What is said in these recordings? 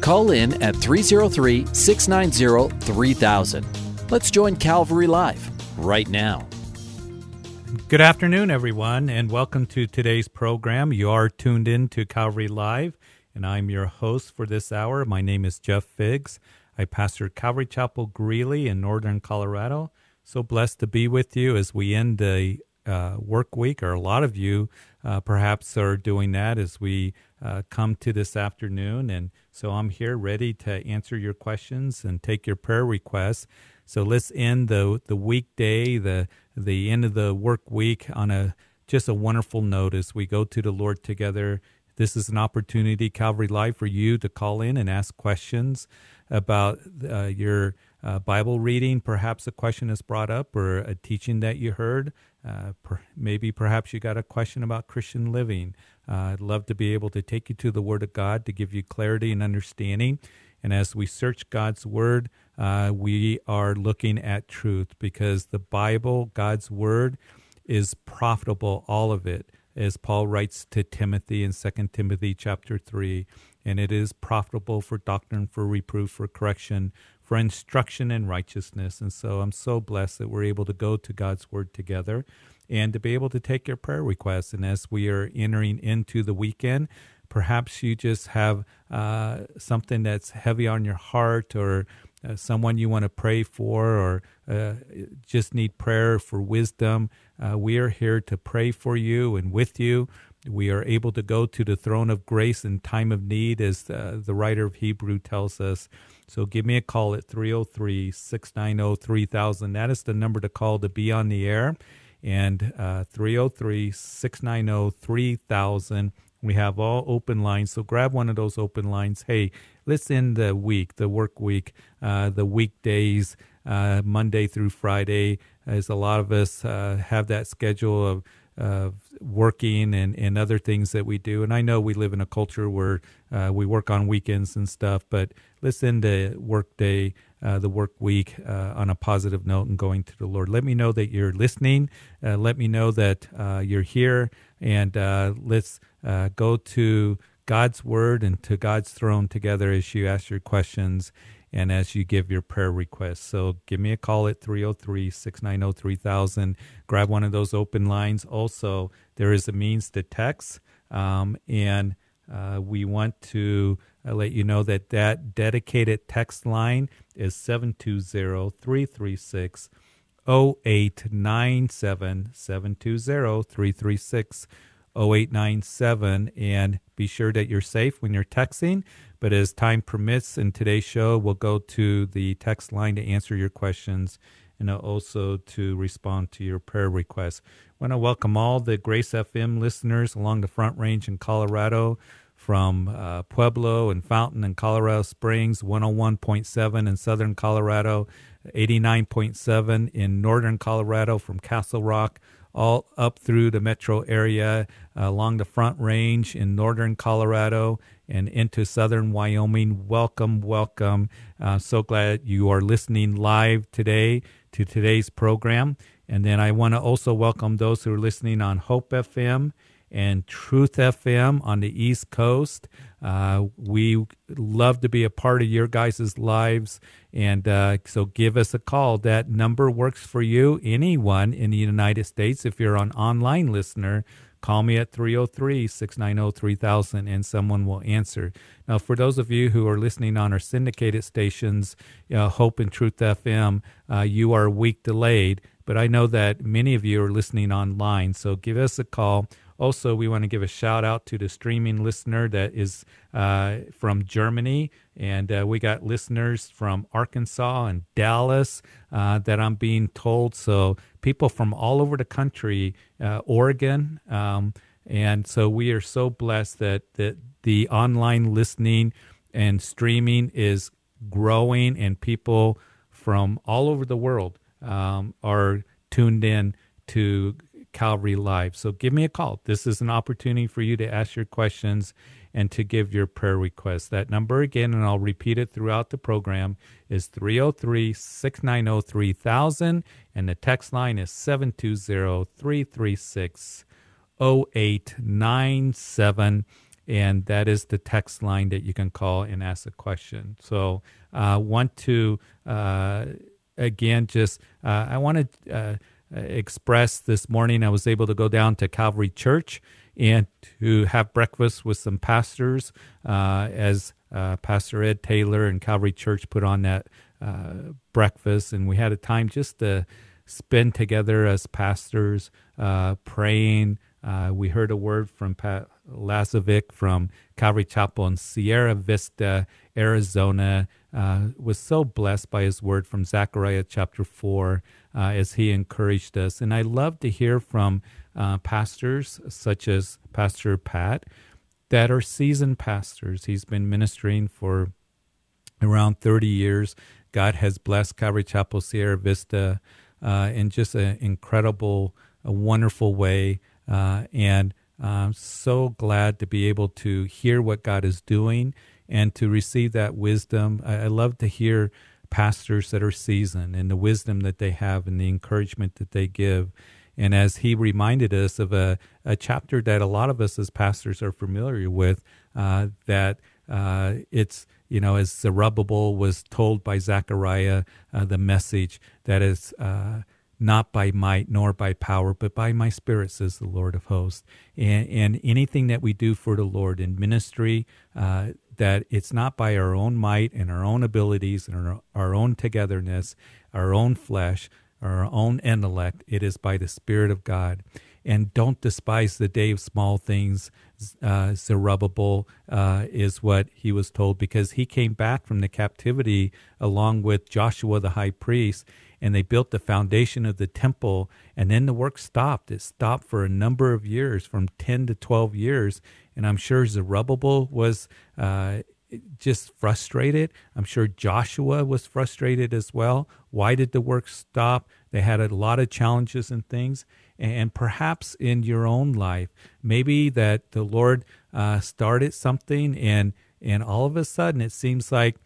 Call in at 303 690 3000. Let's join Calvary Live right now. Good afternoon, everyone, and welcome to today's program. You are tuned in to Calvary Live, and I'm your host for this hour. My name is Jeff Figs. I pastor Calvary Chapel Greeley in northern Colorado. So blessed to be with you as we end the uh, work week, or a lot of you uh, perhaps are doing that as we uh, come to this afternoon. And so I'm here ready to answer your questions and take your prayer requests. So let's end the the weekday, the the end of the work week on a just a wonderful note as we go to the Lord together. This is an opportunity, Calvary Live, for you to call in and ask questions about uh, your uh, Bible reading. Perhaps a question is brought up or a teaching that you heard. Uh, per, maybe perhaps you got a question about Christian living. Uh, I'd love to be able to take you to the Word of God to give you clarity and understanding. And as we search God's Word, uh, we are looking at truth because the Bible, God's Word, is profitable, all of it, as Paul writes to Timothy in 2 Timothy chapter 3. And it is profitable for doctrine, for reproof, for correction, for instruction in righteousness. And so I'm so blessed that we're able to go to God's Word together and to be able to take your prayer requests. And as we are entering into the weekend, perhaps you just have uh, something that's heavy on your heart or uh, someone you want to pray for or uh, just need prayer for wisdom. Uh, we are here to pray for you and with you. We are able to go to the throne of grace in time of need, as uh, the writer of Hebrew tells us. So give me a call at 303 690 3000. That is the number to call to be on the air. And uh, 303 690 3000. We have all open lines. So grab one of those open lines. Hey, let's end the week, the work week, uh, the weekdays, uh, Monday through Friday, as a lot of us uh, have that schedule of of working and, and other things that we do. And I know we live in a culture where uh, we work on weekends and stuff, but let's end the work day, uh, the work week uh, on a positive note and going to the Lord. Let me know that you're listening. Uh, let me know that uh, you're here. And uh, let's go to God's word and to God's throne together as you ask your questions and as you give your prayer requests. So give me a call at 303 690 3000. Grab one of those open lines. Also, there is a means to text, um, and uh, we want to uh, let you know that that dedicated text line is 720 336 0897 720 336 0897 and be sure that you're safe when you're texting. But as time permits in today's show, we'll go to the text line to answer your questions and also to respond to your prayer requests. I want to welcome all the Grace FM listeners along the Front Range in Colorado from uh, Pueblo and Fountain and Colorado Springs, 101.7 in southern Colorado, 89.7 in northern Colorado from Castle Rock, all up through the metro area, uh, along the Front Range in northern Colorado, and into southern Wyoming. Welcome, welcome. Uh, so glad you are listening live today to today's program. And then I want to also welcome those who are listening on Hope FM and Truth FM on the East Coast. Uh, we love to be a part of your guys' lives. And uh, so give us a call. That number works for you, anyone in the United States. If you're an online listener, Call me at 303 690 3000 and someone will answer. Now, for those of you who are listening on our syndicated stations, uh, Hope and Truth FM, uh, you are a week delayed, but I know that many of you are listening online. So give us a call also, we want to give a shout out to the streaming listener that is uh, from Germany. And uh, we got listeners from Arkansas and Dallas uh, that I'm being told. So, people from all over the country, uh, Oregon. Um, and so, we are so blessed that, that the online listening and streaming is growing, and people from all over the world um, are tuned in to Calvary Live. So give me a call. This is an opportunity for you to ask your questions and to give your prayer requests. That number again, and I'll repeat it throughout the program, is 303 690 3000, and the text line is 720 336 0897 and that is the text line that you can call and ask a question. So, uh, want to uh, again just uh, I want to uh, express this morning. I was able to go down to Calvary Church and to have breakfast with some pastors uh, as uh, Pastor Ed Taylor and Calvary Church put on that breakfast, and we had a time just to spend together as pastors, praying. Uh, we heard a word from Pat Lazovic from Calvary Chapel in Sierra Vista, Arizona. Uh, was so blessed by his word from Zechariah chapter 4 uh, as he encouraged us. And I love to hear from uh, pastors such as Pastor Pat that are seasoned pastors. He's been ministering for around 30 years. God has blessed Calvary Chapel Sierra Vista uh, in just an incredible, a wonderful way. Uh, and I'm so glad to be able to hear what God is doing and to receive that wisdom. I, I love to hear pastors that are seasoned and the wisdom that they have and the encouragement that they give. And as he reminded us of a, a chapter that a lot of us as pastors are familiar with, uh, that uh, it's, you know, as Zerubbabel was told by Zechariah, uh, the message that is uh, not by might nor by power, but by my spirit, says the Lord of hosts. And, and anything that we do for the Lord in ministry, uh, that it's not by our own might and our own abilities and our, our own togetherness, our own flesh, our own intellect. It is by the Spirit of God. And don't despise the day of small things. Uh, Zerubbabel uh, is what he was told because he came back from the captivity along with Joshua the high priest and they built the foundation of the temple and then the work stopped. It stopped for a number of years from 10 to 12 years and i'm sure zerubbabel was uh, just frustrated. I'm sure joshua was frustrated as well. Why did the work stop? They had a lot of challenges and things and perhaps in your own life maybe that the lord uh, started something and and all of a sudden it seems like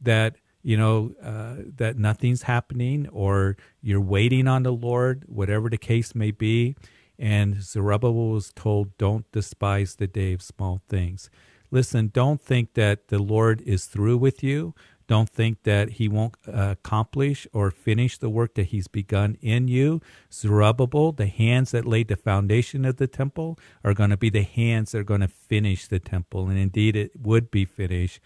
that you know, uh, that nothing's happening or you're waiting on the Lord, whatever the case may be. And Zerubbabel was told, don't despise the day of small things. Listen, don't think that the Lord is through with you. Don't think that he won't uh, accomplish or finish the work that he's begun in you. Zerubbabel, the hands that laid the foundation of the temple, are going to be the hands that are going to finish the temple. And indeed, it would be finished.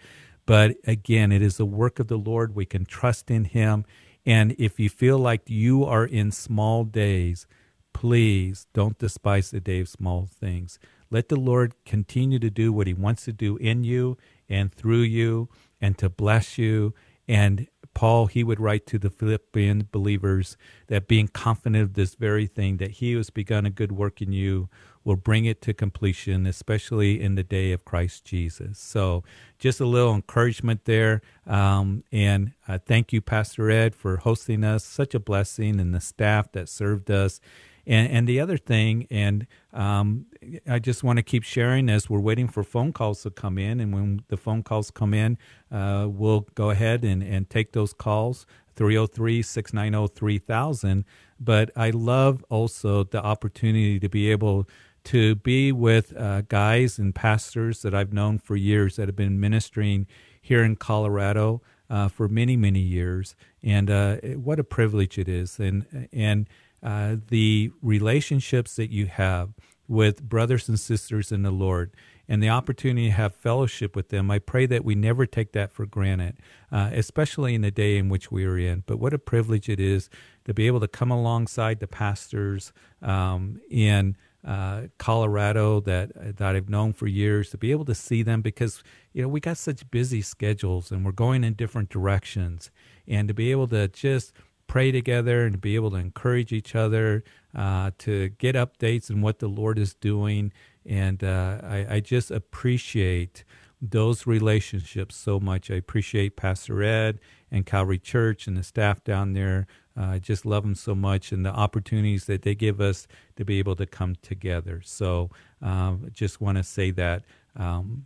But again, it is the work of the Lord. We can trust in Him. And if you feel like you are in small days, please don't despise the day of small things. Let the Lord continue to do what He wants to do in you and through you and to bless you. And Paul, he would write to the Philippian believers that being confident of this very thing, that he has begun a good work in you will bring it to completion, especially in the day of Christ Jesus. So, just a little encouragement there. Um, and uh, thank you, Pastor Ed, for hosting us. Such a blessing, and the staff that served us. And, and the other thing, and um, I just want to keep sharing as we're waiting for phone calls to come in. And when the phone calls come in, uh, we'll go ahead and, and take those calls 303 690 3000. But I love also the opportunity to be able to be with uh, guys and pastors that I've known for years that have been ministering here in Colorado uh, for many, many years. And uh, what a privilege it is. And, and uh, the relationships that you have with brothers and sisters in the Lord and the opportunity to have fellowship with them, I pray that we never take that for granted, uh, especially in the day in which we are in. But what a privilege it is to be able to come alongside the pastors um, in uh, Colorado that that I've known for years to be able to see them because you know we got such busy schedules and we're going in different directions and to be able to just pray together and to be able to encourage each other uh, to get updates on what the Lord is doing and uh, I, I, just appreciate those relationships so much. I appreciate Pastor Ed and Calvary Church and the staff down there. Uh, I just love them so much and the opportunities that they give us to be able to come together. So, um, just want to say that um,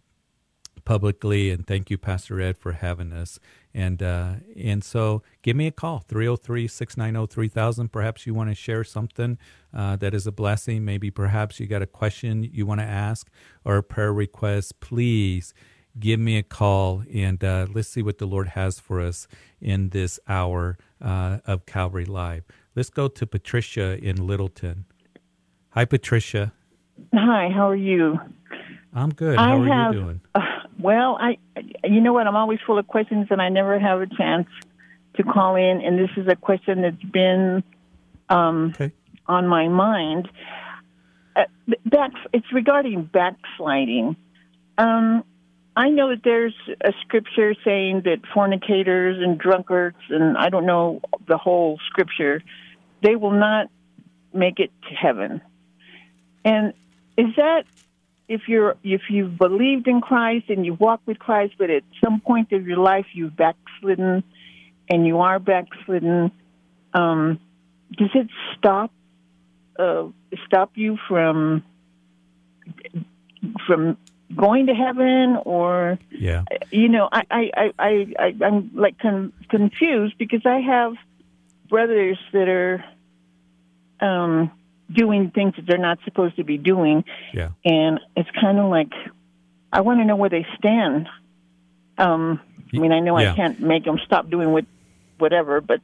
publicly and thank you, Pastor Ed, for having us. And uh, and so give me a call 303 690 3000. Perhaps you want to share something uh, that is a blessing. Maybe perhaps you got a question you want to ask or a prayer request. Please give me a call and uh, let's see what the Lord has for us in this hour uh, of Calvary Live. Let's go to Patricia in Littleton. Hi, Patricia. Hi, how are you? I'm good. How I are have, you doing? Uh, well, I, you know what? I'm always full of questions, and I never have a chance to call in. And this is a question that's been um, okay. on my mind. Uh, back, it's regarding backsliding. Um, I know that there's a scripture saying that fornicators and drunkards, and I don't know the whole scripture, they will not make it to heaven. And is that if you're if you've believed in Christ and you walk with Christ, but at some point of your life you've backslidden and you are backslidden, um, does it stop uh, stop you from from going to heaven or yeah you know I I I, I I'm like con- confused because I have brothers that are um doing things that they're not supposed to be doing. Yeah. And it's kind of like, I want to know where they stand. Um, I mean, I know yeah. I can't make them stop doing what, whatever, but.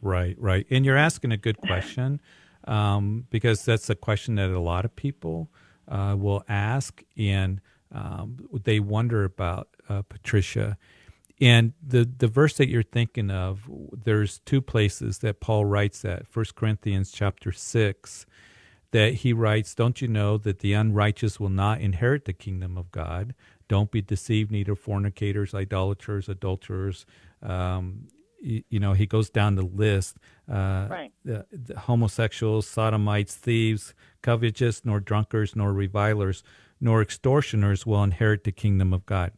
Right, right. And you're asking a good question um, because that's a question that a lot of people uh, will ask, and um, they wonder about uh, Patricia. And the, the verse that you're thinking of, there's two places that Paul writes that. First Corinthians chapter 6, that he writes, Don't you know that the unrighteous will not inherit the kingdom of God? Don't be deceived, neither fornicators, idolaters, adulterers. Um, you, you, know, he goes down the list. Uh, right. The, the homosexuals, sodomites, thieves, covetous, nor drunkards, nor revilers, nor extortioners will inherit the kingdom of God.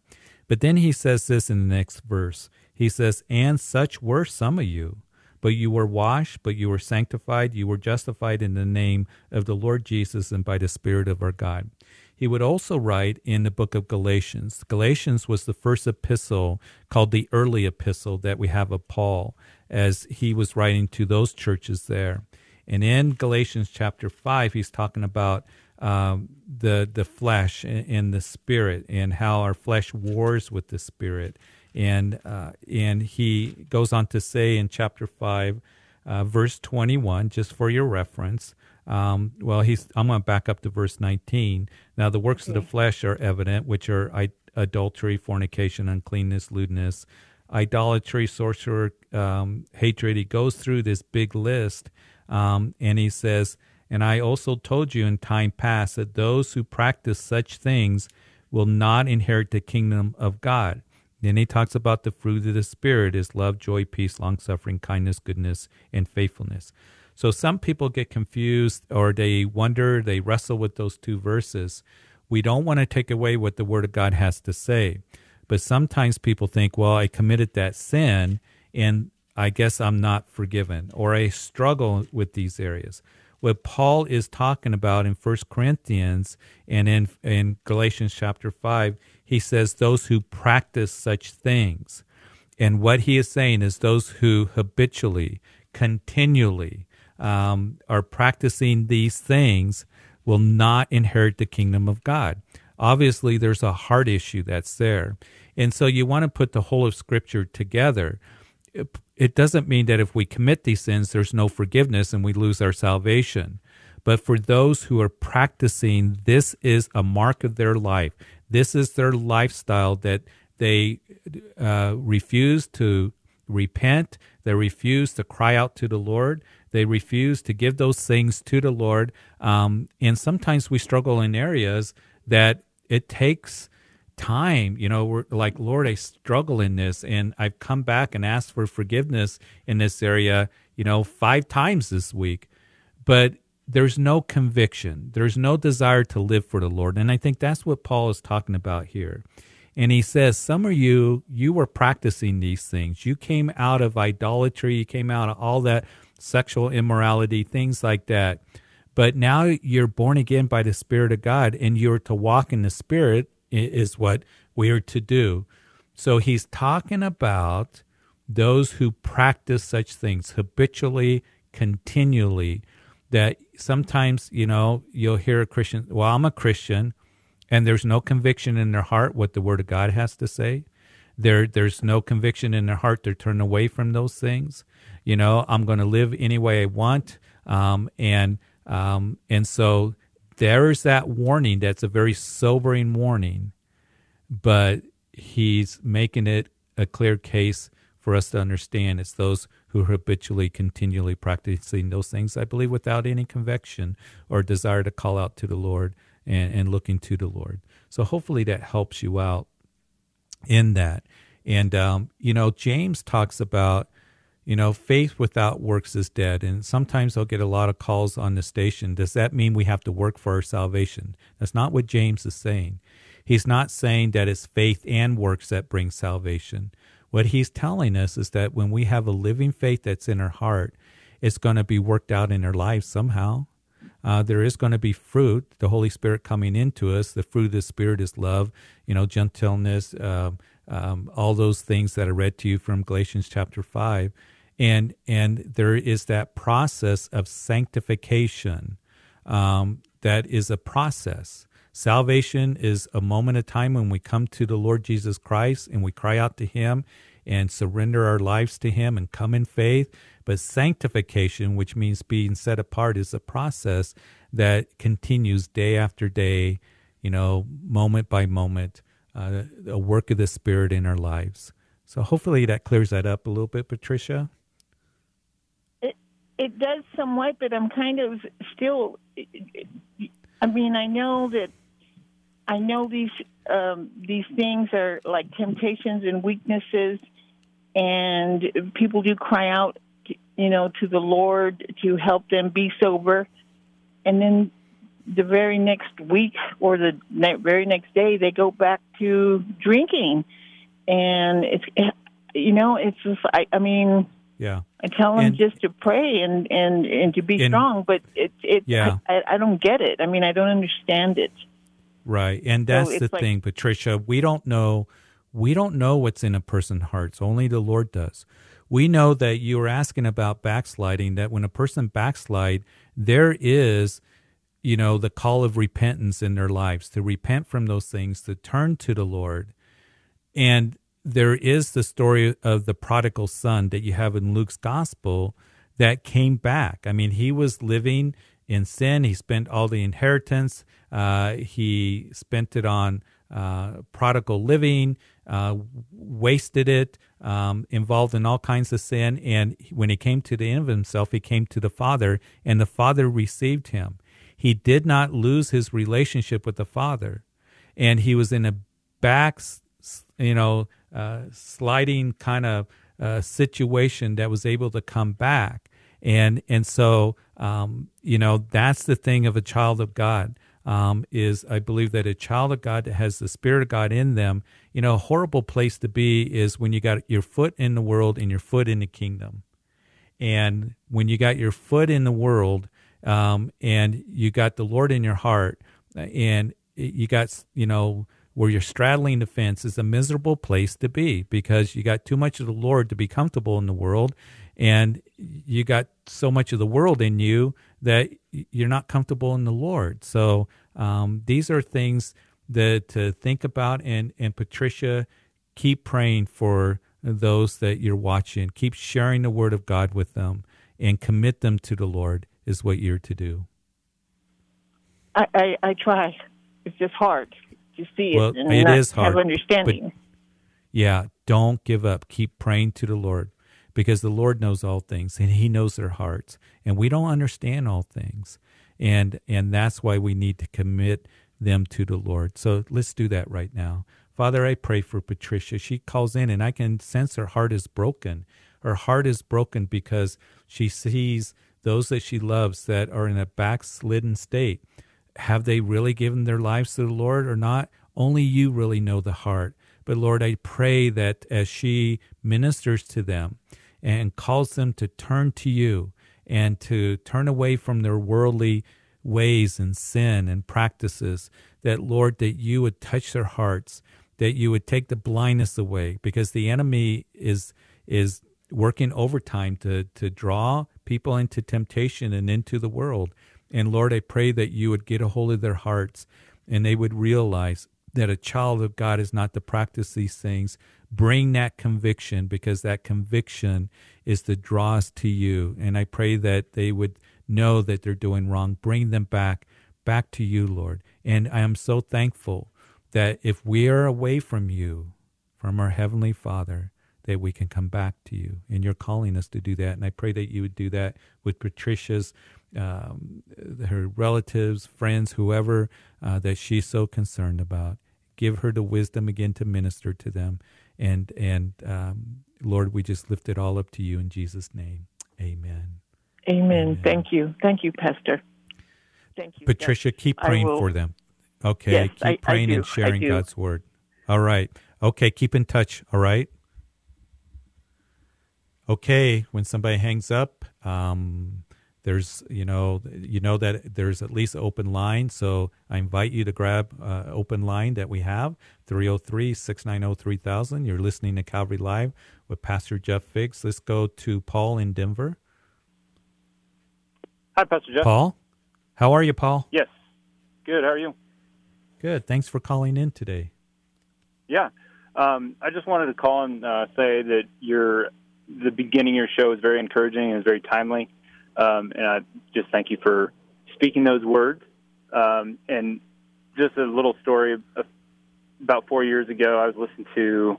But then he says this in the next verse. He says, And such were some of you, but you were washed, but you were sanctified, you were justified in the name of the Lord Jesus and by the Spirit of our God. He would also write in the book of Galatians. Galatians was the first epistle called the early epistle that we have of Paul as he was writing to those churches there. And in Galatians chapter 5, he's talking about um, the the flesh and, the spirit and how our flesh wars with the spirit. And uh, and he goes on to say in chapter 5 uh, verse 21 just for your reference um, well he's i'm going to back up to verse 19 now the works okay. of the flesh are evident which are I- adultery fornication uncleanness lewdness idolatry sorcery um, hatred. He goes through this big list um, and he says and I also told you in time past that those who practice such things will not inherit the kingdom of God. Then he talks about the fruit of the Spirit is love, joy, peace, long suffering, kindness, goodness, and faithfulness. So some people get confused or they wonder, they wrestle with those two verses. We don't want to take away what the Word of God has to say. But sometimes people think, well, I committed that sin and I guess I'm not forgiven or I struggle with these areas what Paul is talking about in First Corinthians and in, in Galatians chapter 5, he says, those who practice such things. And what he is saying is those who habitually, continually um, are practicing these things will not inherit the kingdom of God. Obviously, there's a heart issue that's there. And so you want to put the whole of Scripture together it doesn't mean that if we commit these sins, there's no forgiveness and we lose our salvation. But for those who are practicing, this is a mark of their life. This is their lifestyle that they uh, refuse to repent. They refuse to cry out to the Lord. They refuse to give those things to the Lord. Um, and sometimes we struggle in areas that it takes time you know we're like lord i struggle in this and i've come back and asked for forgiveness in this area you know five times this week. But there's no conviction. There's no desire to live for the lord. And i think that's what paul is talking about here. And he says, Some of you, you were practicing these things. You came out of idolatry, you came out of all that sexual immorality, things like that. But now you're born again by the Spirit of God, and you're to walk in the Spirit, is what we are to do. So he's talking about those who practice such things habitually, continually. That sometimes, you know, you'll hear a Christian, well, I'm a Christian, and there's no conviction in their heart what the Word of God has to say. There, there's no conviction in their heart. They're turned away from those things. You know, I'm going to live any way I want, um, and um, and so there's that warning. That's a very sobering warning, but he's making it a clear case for us to understand. It's those who are habitually, continually practicing those things, I believe, without any conviction or desire to call out to the Lord and, and looking to the Lord. So hopefully that helps you out in that. And, um, you know, James talks about, you know, faith without works is dead. And sometimes I'll get a lot of calls on the station. Does that mean we have to work for our salvation? That's not what James is saying. He's not saying that it's faith and works that bring salvation. What he's telling us is that when we have a living faith that's in our heart, it's going to be worked out in our lives somehow uh, there is going to be fruit, the Holy Spirit coming into us. The fruit of the Spirit is love, you know, gentleness, uh, um, all those things that I read to you from Galatians chapter 5. And, and there is that process of sanctification um, that is a process. Salvation is a moment of time when we come to the Lord Jesus Christ and we cry out to Him and surrender our lives to Him and come in faith. But sanctification, which means being set apart, is a process that continues day after day, you know, moment by moment, uh, a work of the Spirit in our lives. So hopefully that clears that up a little bit, Patricia. It does somewhat, but I'm kind of still. I mean, I know that I know these um, these things are like temptations and weaknesses, and people do cry out you know, to the Lord to help them be sober. And then the very next week or the very next day, they go back to drinking. And it's, you know, it's just, I, I mean, yeah. I tell them and, just to pray and, and, and to be and, strong, but it, it, yeah. I, I don't get it. I mean, I don't understand it. Right. And that's so the like, thing, Patricia. We don't know, we don't know what's in a person's hearts. Only the Lord does we know that you were asking about backsliding, that when a person backslide, there is, you know, the call of repentance in their lives to repent from those things, to turn to the Lord. And there is the story of the prodigal son that you have in Luke's gospel that came back. I mean, he was living in sin. He spent all the inheritance. Uh, he spent it on uh, prodigal living, uh, wasted it, um, involved in all kinds of sin. And when he came to the end of himself, he came to the Father, and the Father received him. He did not lose his relationship with the Father, and he was in a back, you know, uh, sliding kind of uh, situation that was able to come back. And and so um, you know that's the thing of a child of God um, is I believe that a child of God that has the Spirit of God in them, you know, a horrible place to be is when you got your foot in the world and your foot in the kingdom. And when you got your foot in the world um, and you got the Lord in your heart and you got, you know, where you're straddling the fence is a miserable place to be because you got too much of the Lord to be comfortable in the world and you got so much of the world in you that you're not comfortable in the Lord. So um, these are things that to think about. And and Patricia, keep praying for those that you're watching. Keep sharing the Word of God with them, and commit them to the Lord. Is what you're to do. I I, I try. It's just hard to see well, it and it not is hard, have understanding. yeah, don't give up. Keep praying to the Lord because the Lord knows all things and he knows their hearts and we don't understand all things. And and that's why we need to commit them to the Lord. So let's do that right now. Father, I pray for Patricia. She calls in and I can sense her heart is broken. Her heart is broken because she sees those that she loves that are in a backslidden state. Have they really given their lives to the Lord or not? Only you really know the heart. But Lord, I pray that as she ministers to them and calls them to turn to you and to turn away from their worldly ways and sin and practices, that Lord, that you would touch their hearts, that you would take the blindness away, because the enemy is is working overtime to to draw people into temptation and into the world. And Lord, I pray that you would get a hold of their hearts and they would realize that a child of God is not to practice these things. Bring that conviction because that conviction is the draw us to you. And I pray that they would know that they're doing wrong. Bring them back, back to you, Lord. And I am so thankful that if we are away from you, from our Heavenly Father, that we can come back to you. And you're calling us to do that. And I pray that you would do that with Patricia's, um, her relatives, friends, whoever uh, that she's so concerned about. Give her the wisdom again to minister to them. And, and um, Lord, we just lift it all up to you in Jesus' name. Amen. Amen. Amen. Thank you. Thank you, Pastor. Thank you. Patricia, yes, keep praying for them. Okay. Yes, keep I, praying I and sharing God's word. All right. Okay. Keep in touch. All right. Okay. When somebody hangs up, um, there's you know you know that there's at least open line. So i invite you to grab uh, open line that we have 303-690-3000 you're listening to calvary live with pastor jeff figs let's go to paul in denver. Hi pastor jeff. Paul? How are you paul? Yes. Good. How are you? Good. Thanks for calling in today. Yeah. Um, i just wanted to call and uh, say that your the beginning of your show is very encouraging and is very timely um, and I just thank you for speaking those words. Um, and just a little story about four years ago, I was listening to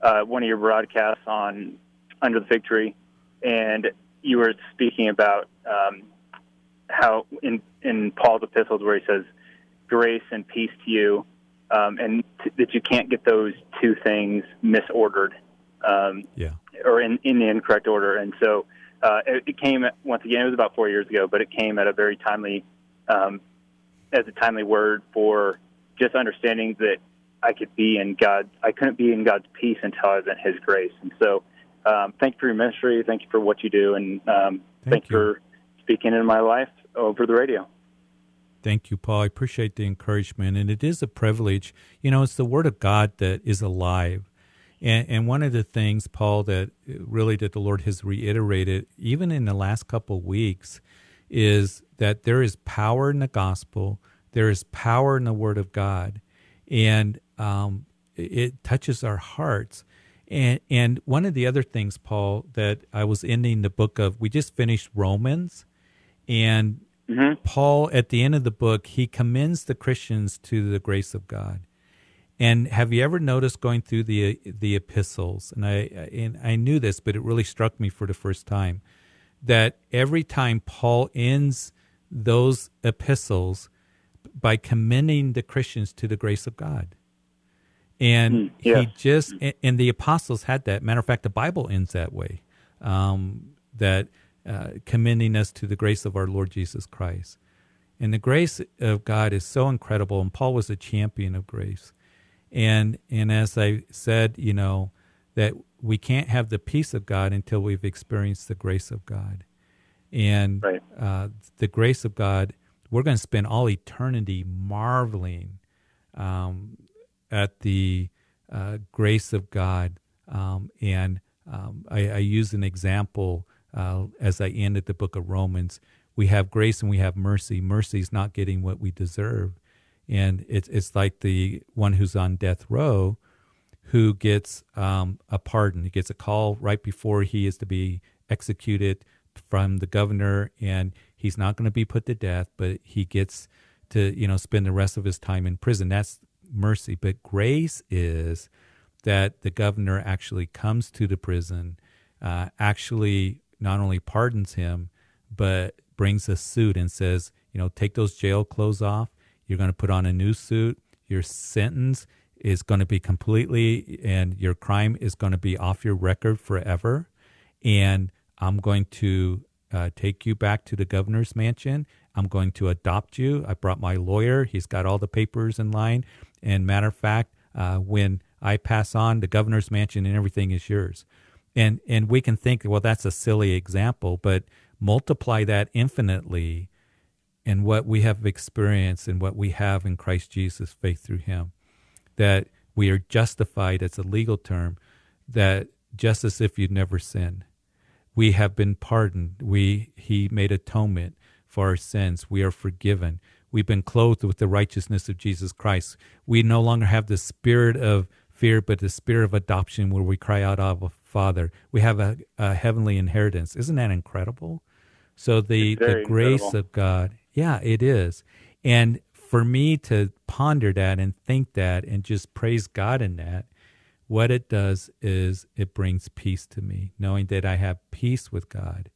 uh, one of your broadcasts on Under the Fig Tree, and you were speaking about um, how in, in Paul's epistles, where he says, Grace and peace to you, um, and t- that you can't get those two things misordered. Um, yeah. Or in, in the incorrect order. And so uh, it, it, came once again. It was about four years ago, but it came at a very timely, um, as a timely word for just understanding that I could be in God. I couldn't be in God's peace until I was in His grace. And so, um, thank you for your ministry. Thank you for what you do, and um, thank, thank you for speaking in my life over the radio. Thank you, Paul. I appreciate the encouragement, and it is a privilege. You know, it's the Word of God that is alive and, and one of the things, Paul, that really that the Lord has reiterated, even in the last couple of weeks, is that there is power in the gospel, there is power in the Word of God, and um, it touches our hearts. And and one of the other things, Paul, that I was ending the book of, we just finished Romans, and mm-hmm. Paul at the end of the book he commends the Christians to the grace of God, and have you ever noticed going through the the epistles? And I and I knew this, but it really struck me for the first time that every time Paul ends those epistles by commending the Christians to the grace of God. And mm, yeah. he just and the apostles had that. Matter of fact, the Bible ends that way. Um, that uh, commending us to the grace of our Lord Jesus Christ. And the grace of God is so incredible, and Paul was a champion of grace. And and as I said, you know, that we can't have the peace of God until we've experienced the grace of God. And right. uh, the grace of God, we're going to spend all eternity marveling um, at the uh, grace of God. Um, and um, I, I, use an example uh, as I ended the book of Romans. We have grace and we have mercy. Mercy is not getting what we deserve and it's it's like the one who's on death row who gets um, a pardon. He gets a call right before he is to be executed from the governor, and he's not going to be put to death, but he gets to you know spend the rest of his time in prison. That's mercy. But grace is that the governor actually comes to the prison, uh, actually not only pardons him, but brings a suit and says, you know, take those jail clothes off you're going to put on a new suit. Your sentence is going to be completely, and your crime is going to be off your record forever. And I'm going to uh, take you back to the governor's mansion. I'm going to adopt you. I brought my lawyer. He's got all the papers in line. And matter of fact, uh, when I pass on the governor's mansion and everything is yours. And and we can think, well, that's a silly example, but multiply that infinitely in what we have experienced and what we have in Christ Jesus, faith through Him, that we are justified as a legal term, that just as if you'd never sinned, we have been pardoned. We He made atonement for our sins. We are forgiven. We've been clothed with the righteousness of Jesus Christ. We no longer have the spirit of fear, but the spirit of adoption where we cry out, Abba, Father. We have a, a heavenly inheritance. Isn't that incredible? So the, the grace incredible. of God, yeah, it is. And for me to ponder that and think that and just praise God in that, what it does is it brings peace to me, knowing that I have peace with God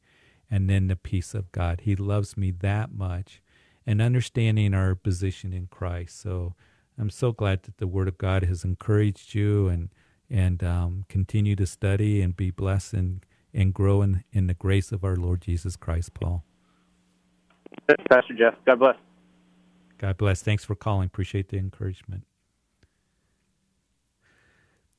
and then the peace of God. He loves me that much and understanding our position in Christ. So I'm so glad that the Word of God has encouraged you and and um, continue to study and be blessed and, and grow in, in the grace of our Lord Jesus Christ, Paul. Pastor Jeff. God bless. God bless. Thanks for calling. Appreciate the encouragement.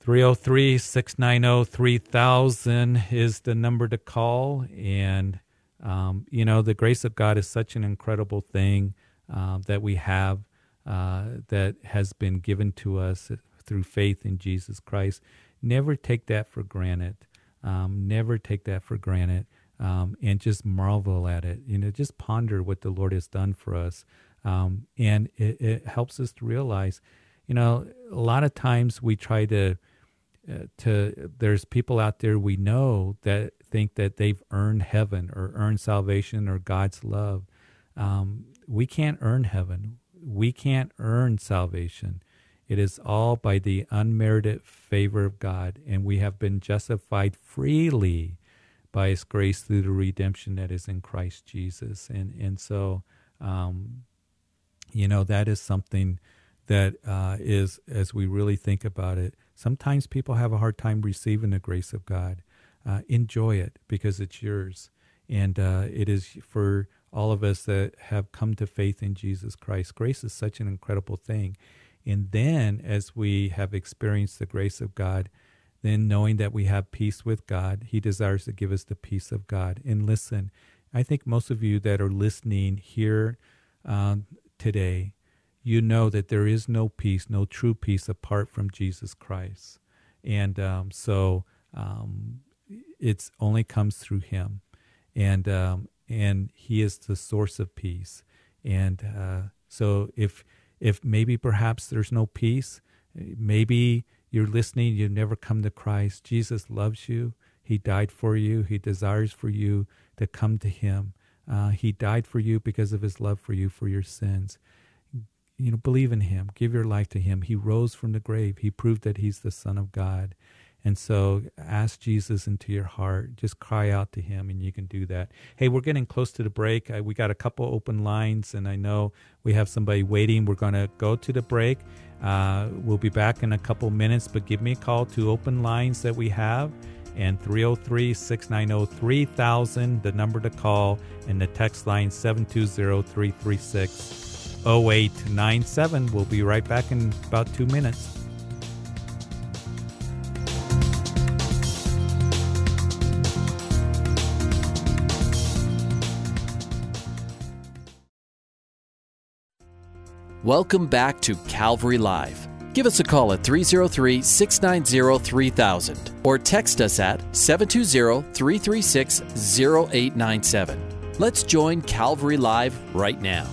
303 690 3000 is the number to call. And, um, you know, the grace of God is such an incredible thing uh, that we have uh, that has been given to us through faith in Jesus Christ. Never take that for granted. Um, never take that for granted. Um, and just marvel at it. You know, just ponder what the Lord has done for us. Um, and it, it helps us to realize, you know, a lot of times we try to uh, to there's people out there we know that think that they've earned heaven or earned salvation or God's love. Um, we can't earn heaven. We can't earn salvation. It is all by the unmerited favor of God, and we have been justified freely by His grace through the redemption that is in Christ Jesus. And and so, um, you know, that is something that uh, is, as we really think about it, sometimes people have a hard time receiving the grace of God. Uh, enjoy it because it's yours. And uh, it is for all of us that have come to faith in Jesus Christ. Grace is such an incredible thing. And then, as we have experienced the grace of God, then knowing that we have peace with God, He desires to give us the peace of God. And listen, I think most of you that are listening here um, today, you know that there is no peace, no true peace apart from Jesus Christ. And um, so um, it's only comes through Him. And, um, and He is the source of peace. And uh, so if, if maybe perhaps there's no peace, maybe you're listening, you've never come to Christ, Jesus loves you. He died for you. He desires for you to come to Him. Uh, he died for you because of His love for you, for your sins. You know, believe in Him. Give your life to Him. He rose from the grave. He proved that He's the Son of God. And so ask Jesus into your heart. Just cry out to him, and you can do that. Hey, we're getting close to the break. We got a couple open lines, and I know we have somebody waiting. We're going to go to the break. Uh, we'll be back in a couple minutes, but give me a call to open lines that we have. And 303 690 3000, the number to call, and the text line 720 336 0897. We'll be right back in about two minutes. Welcome back to Calvary Live. Give us a call at 303 690 3000 or text us at 720 336 0897. Let's join Calvary Live right now.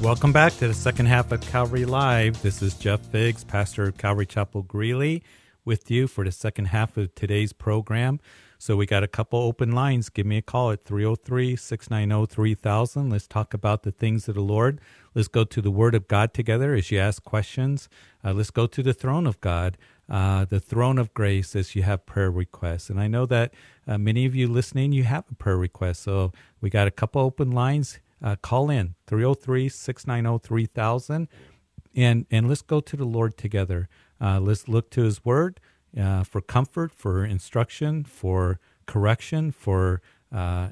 Welcome back to the second half of Calvary Live. This is Jeff Figs, pastor of Calvary Chapel Greeley, with you for the second half of today's program. So we got a couple open lines. Give me a call at 303 690 3000. Let's talk about the things of the Lord. Let's go to the Word of God together as you ask questions. Uh, let's go to the throne of God, uh, the throne of grace as you have prayer requests. And I know that uh, many of you listening, you have a prayer request. So we got a couple open lines. Uh, call in 303 690 3000 and, and let's go to the Lord together. Uh, let's look to His Word uh, for comfort, for instruction, for correction, for uh,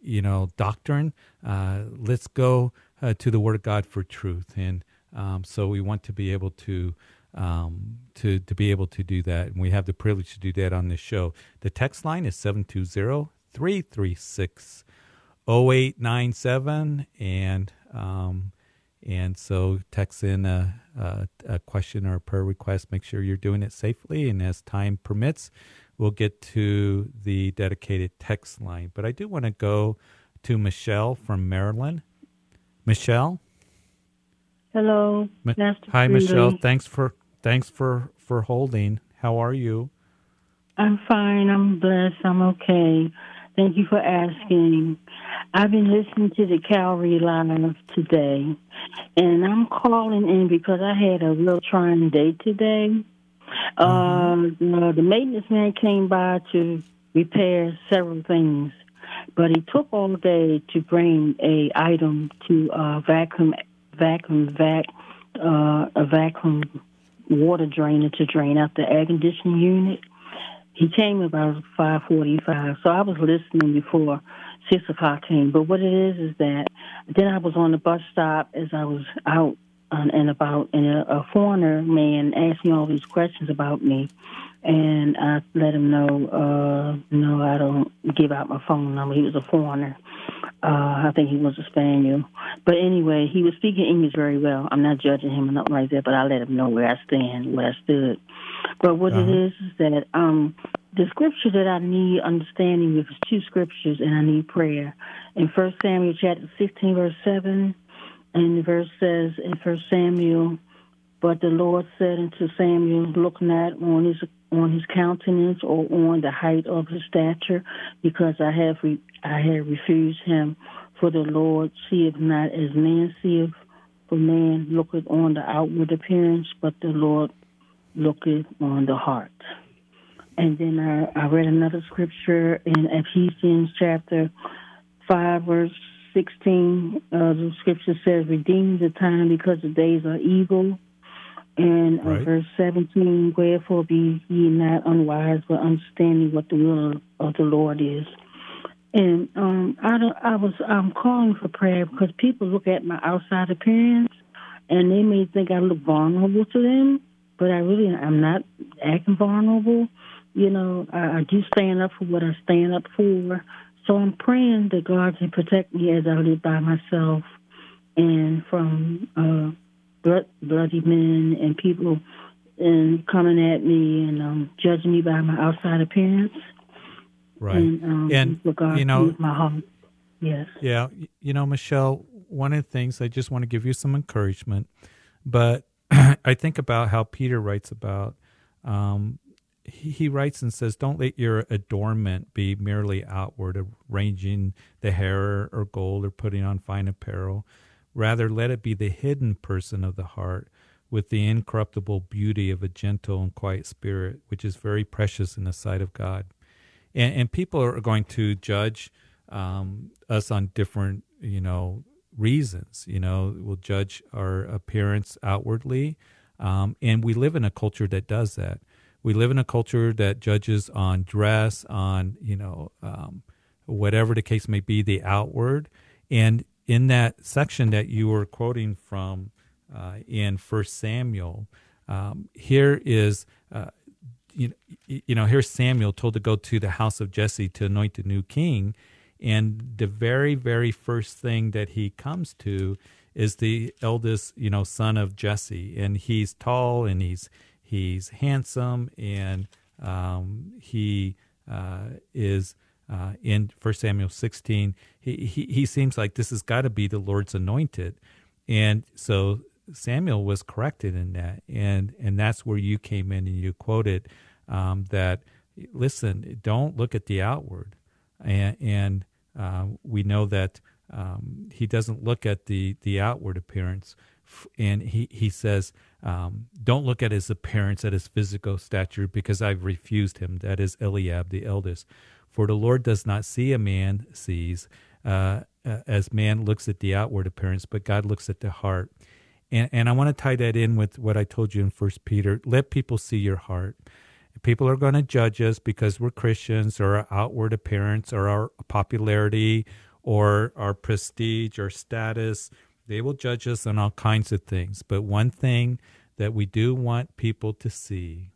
you know doctrine. Uh, let's go uh, to the Word of God for truth, and um, so we want to be able to um, to to be able to do that, and we have the privilege to do that on this show. The text line is 720-336-0897, and um, and so text in a, a, a question or a prayer request. Make sure you're doing it safely, and as time permits, we'll get to the dedicated text line. But I do want to go to Michelle from Maryland. Michelle. Hello. Ma- Hi, Michelle. Thanks for thanks for for holding. How are you? I'm fine. I'm blessed. I'm okay. Thank you for asking. I've been listening to the Calvary Live today, and I'm calling in because I had a real trying day today. Mm-hmm. Uh, the maintenance man came by to repair several things, but he took all day to bring a item to uh, vacuum vacuum vac uh, a vacuum water drainer to drain out the air conditioning unit. He came about five forty-five, so I was listening before six o'clock came. But what it is is that then I was on the bus stop as I was out and about, and a, a foreigner man asked me all these questions about me, and I let him know, uh, no, I don't give out my phone number. He was a foreigner. Uh, I think he was a Spaniard. But anyway, he was speaking English very well. I'm not judging him or nothing like that, but I let him know where I stand, where I stood. But what uh-huh. it is is that um, the scripture that I need understanding with is two scriptures, and I need prayer. In First Samuel chapter 16, verse 7, and the verse says in First Samuel, but the Lord said unto Samuel, Look not on his on his countenance or on the height of his stature, because I have re- I have refused him. For the Lord seeth not as man seeth, for man looketh on the outward appearance, but the Lord looketh on the heart. And then I, I read another scripture in Ephesians chapter 5, verse 16. Uh, the scripture says, Redeem the time because the days are evil. And uh, right. verse 17, Wherefore be ye not unwise, but understanding what the will of the Lord is. And um, I, I was I'm calling for prayer because people look at my outside appearance and they may think I look vulnerable to them, but I really I'm not acting vulnerable. You know, I, I do stand up for what I stand up for. So I'm praying that God can protect me as I live by myself and from uh, blood, bloody men and people and coming at me and um, judging me by my outside appearance. Right. And, um, and you know, my heart. Yes. Yeah. You know, Michelle, one of the things I just want to give you some encouragement, but I think about how Peter writes about um, he, he writes and says, Don't let your adornment be merely outward, arranging the hair or gold or putting on fine apparel. Rather, let it be the hidden person of the heart with the incorruptible beauty of a gentle and quiet spirit, which is very precious in the sight of God. And, and people are going to judge um, us on different, you know, reasons. You know, we'll judge our appearance outwardly. Um, and we live in a culture that does that we live in a culture that judges on dress, on you know um, whatever the case may be, the outward. And in that section that you were quoting from uh, in First Samuel, um, here is uh, you, you know here's Samuel told to go to the house of Jesse to anoint the new king, and the very very first thing that he comes to is the eldest you know son of Jesse, and he's tall and he's He's handsome, and um, he uh, is uh, in First Samuel 16. He, he he seems like this has got to be the Lord's anointed, and so Samuel was corrected in that, and and that's where you came in and you quoted um, that. Listen, don't look at the outward, and, and uh, we know that um, he doesn't look at the the outward appearance, and he he says um, don't look at his appearance, at his physical stature, because I've refused him. That is Eliab, the eldest. For the Lord does not see a man sees, uh, uh, as man looks at the outward appearance, but God looks at the heart. And, and I want to tie that in with what I told you in First Peter. Let people see your heart. People are going to judge us because we're Christians, or our outward appearance, or our popularity, or our prestige, or status they will judge us on all kinds of things. But one thing that we do want people to see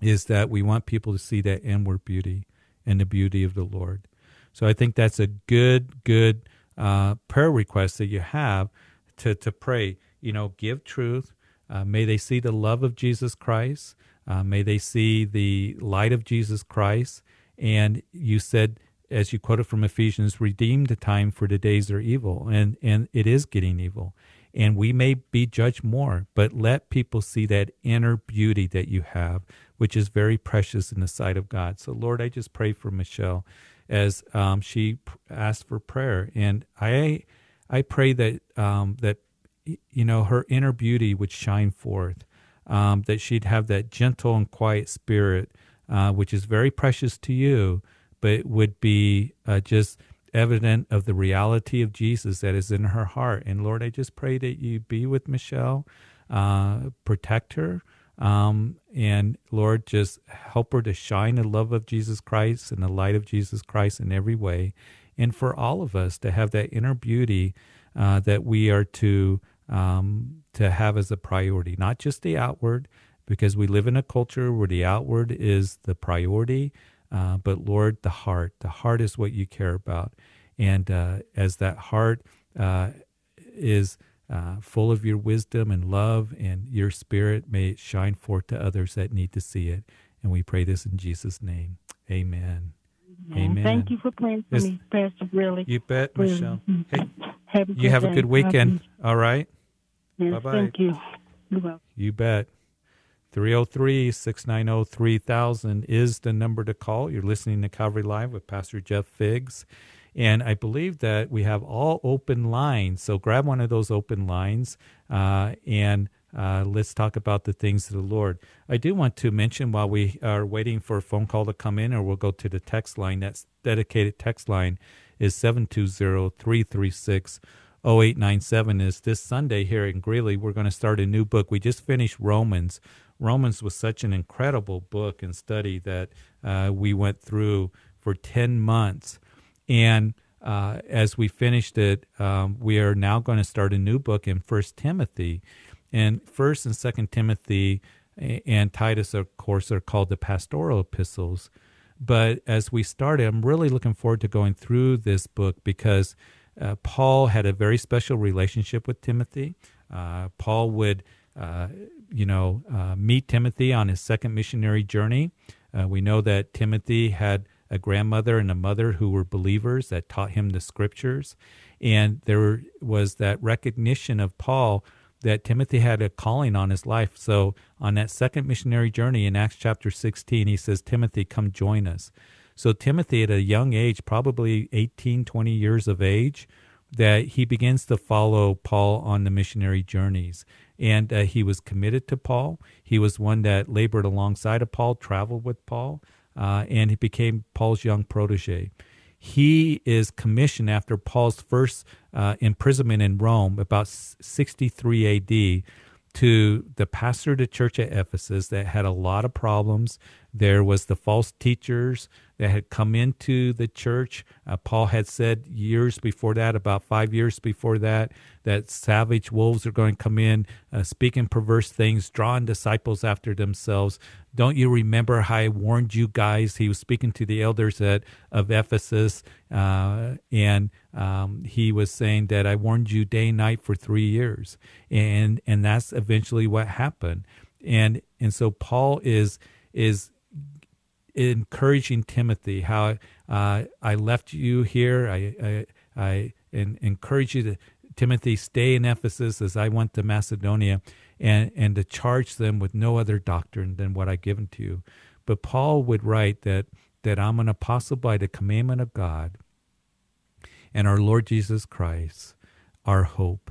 is that we want people to see that inward beauty and the beauty of the Lord. So I think that's a good, good uh, prayer request that you have to, to pray. You know, give truth. Uh, may they see the love of Jesus Christ. Uh, may they see the light of Jesus Christ. And you said, as you quoted from Ephesians, redeem the time for the days are evil. And, and it is getting evil. And we may be judged more, but let people see that inner beauty that you have, which is very precious in the sight of God. So, Lord, I just pray for Michelle as um, she asked for prayer, and I, I pray that um, that you know her inner beauty would shine forth, um, that she'd have that gentle and quiet spirit, uh, which is very precious to you, but would be uh, just evident of the reality of Jesus that is in her heart. And Lord, I just pray that you be with Michelle, uh, protect her. Um, and Lord, just help her to shine the love of Jesus Christ and the light of Jesus Christ in every way. And for all of us to have that inner beauty uh, that we are to um, to have as a priority, not just the outward, because we live in a culture where the outward is the priority, uh, but Lord, the heart, the heart is what you care about. And uh, as that heart uh, is uh, full of your wisdom and love and your spirit, may it shine forth to others that need to see it. And we pray this in Jesus' name. Amen. Amen. Thank you for praying for me, Pastor. Really. You bet, really. Michelle. Hey, you have day. a good weekend. All right. Yes, Bye-bye. Thank you. You bet. 303 690 3000 is the number to call. You're listening to Calvary Live with Pastor Jeff Figs. And I believe that we have all open lines. So grab one of those open lines uh, and uh, let's talk about the things of the Lord. I do want to mention while we are waiting for a phone call to come in, or we'll go to the text line, that's dedicated text line is 720 336 0897 is this Sunday here in Greeley. We're going to start a new book. We just finished Romans. Romans was such an incredible book and study that uh, we went through for 10 months. And uh, as we finished it, um, we are now going to start a new book in First Timothy. And First and Second Timothy and Titus, of course, are called the pastoral epistles. But as we started, I'm really looking forward to going through this book because uh, Paul had a very special relationship with Timothy. Uh, Paul would uh, you know, uh, meet Timothy on his second missionary journey. Uh, we know that Timothy had a grandmother and a mother who were believers that taught him the scriptures. And there was that recognition of Paul that Timothy had a calling on his life. So on that second missionary journey in Acts chapter 16, he says, Timothy, come join us. So Timothy, at a young age, probably 18, 20 years of age, that he begins to follow Paul on the missionary journeys and uh, he was committed to Paul. He was one that labored alongside of Paul, traveled with Paul, uh, and he became Paul's young protege. He is commissioned after Paul's first uh, imprisonment in Rome, about 63 AD, to the pastor of the church at Ephesus that had a lot of problems. There was the false teachers that had come into the church. Uh, Paul had said years before that, about five years before that, that savage wolves are going to come in, uh, speaking perverse things, drawing disciples after themselves. Don't you remember how I warned you guys? He was speaking to the elders at, of Ephesus, uh, and um, he was saying that I warned you day and night for three years, and and that's eventually what happened. And and so Paul is is encouraging Timothy how uh, I left you here. I I, I encourage you to Timothy stay in Ephesus as I went to Macedonia, and and to charge them with no other doctrine than what I've given to you. But Paul would write that that I'm an apostle by the commandment of God and our Lord Jesus Christ, our hope.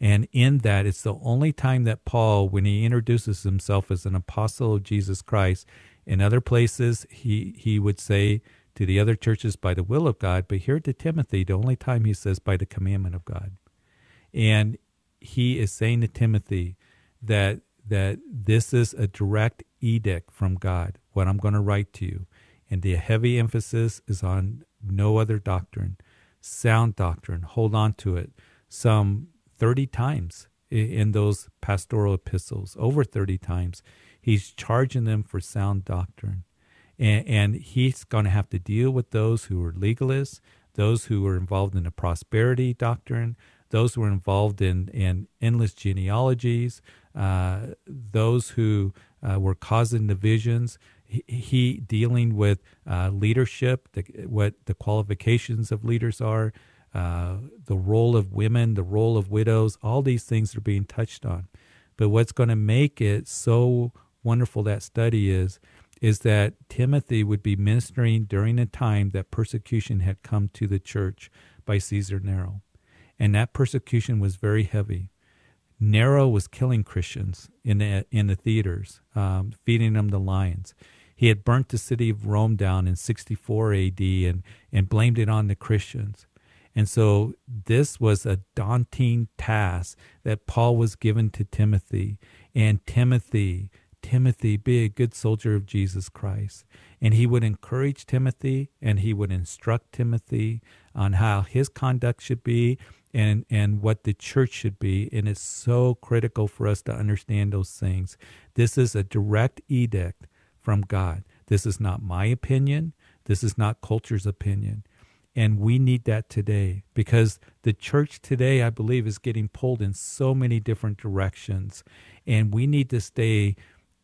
And in that, it's the only time that Paul, when he introduces himself as an apostle of Jesus Christ, in other places, he, he would say to the other churches by the will of God, but here to Timothy, the only time he says by the commandment of God. And he is saying to Timothy that that this is a direct edict from God, what I'm going to write to you. And the heavy emphasis is on no other doctrine, sound doctrine. Hold on to it. Some 30 times in those pastoral epistles, over 30 times. He's charging them for sound doctrine. And, and he's going to have to deal with those who are legalists, those who are involved in the prosperity doctrine, those who are involved in, in endless genealogies, uh, those who uh, were causing divisions. He, he dealing with uh, leadership, the, what the qualifications of leaders are, uh, the role of women, the role of widows, all these things are being touched on. But what's going to make it so wonderful that study is is that Timothy would be ministering during a time that persecution had come to the church by Caesar Nero. And that persecution was very heavy. Nero was killing Christians in the, in the theaters, um, feeding them to lions. He had burnt the city of Rome down in 64 AD and, and blamed it on the Christians. And so this was a daunting task that Paul was given to Timothy. And Timothy, Timothy, be a good soldier of Jesus Christ. And he would encourage Timothy and he would instruct Timothy on how his conduct should be and, and what the church should be. And it's so critical for us to understand those things. This is a direct edict from God. This is not my opinion. This is not culture's opinion. And we need that today because the church today, I believe, is getting pulled in so many different directions. And we need to stay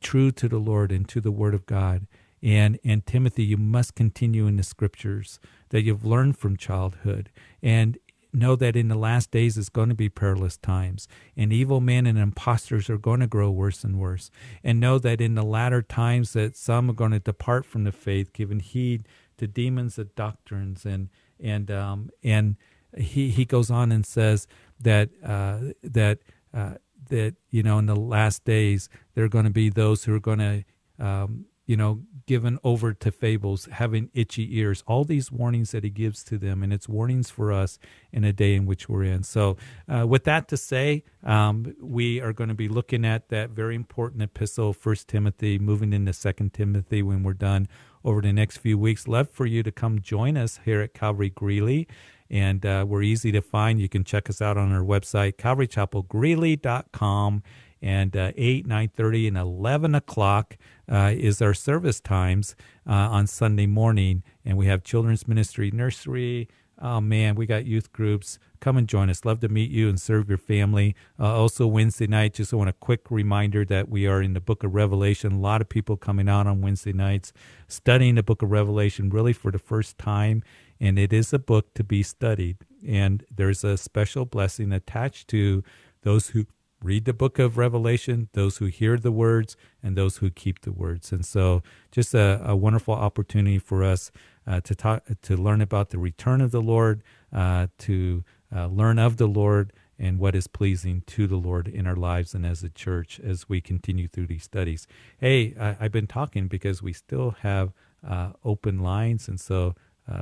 true to the Lord and to the Word of God. And, and Timothy, you must continue in the scriptures that you've learned from childhood. And know that in the last days it's going to be perilous times, and evil men and impostors are going to grow worse and worse. And know that in the latter times that some are going to depart from the faith, giving heed to demons of doctrines and and um, and he he goes on and says that uh, that uh, that you know in the last days there are going to be those who are going to um, you know given over to fables having itchy ears all these warnings that he gives to them and it's warnings for us in a day in which we're in so uh, with that to say um, we are going to be looking at that very important epistle first timothy moving into second timothy when we're done over the next few weeks. Love for you to come join us here at Calvary Greeley. And uh, we're easy to find. You can check us out on our website, calvarychapelgreeley.com. And uh, 8, 9.30, and 11 o'clock uh, is our service times uh, on Sunday morning. And we have children's ministry, nursery, Oh man, we got youth groups. Come and join us. Love to meet you and serve your family. Uh, also, Wednesday night, just want a quick reminder that we are in the book of Revelation. A lot of people coming out on Wednesday nights studying the book of Revelation really for the first time. And it is a book to be studied. And there's a special blessing attached to those who read the book of Revelation, those who hear the words, and those who keep the words. And so, just a, a wonderful opportunity for us uh, to talk, to learn about the return of the Lord, uh, to uh, learn of the Lord and what is pleasing to the Lord in our lives and as a church as we continue through these studies. Hey, I, have been talking because we still have uh, open lines, and so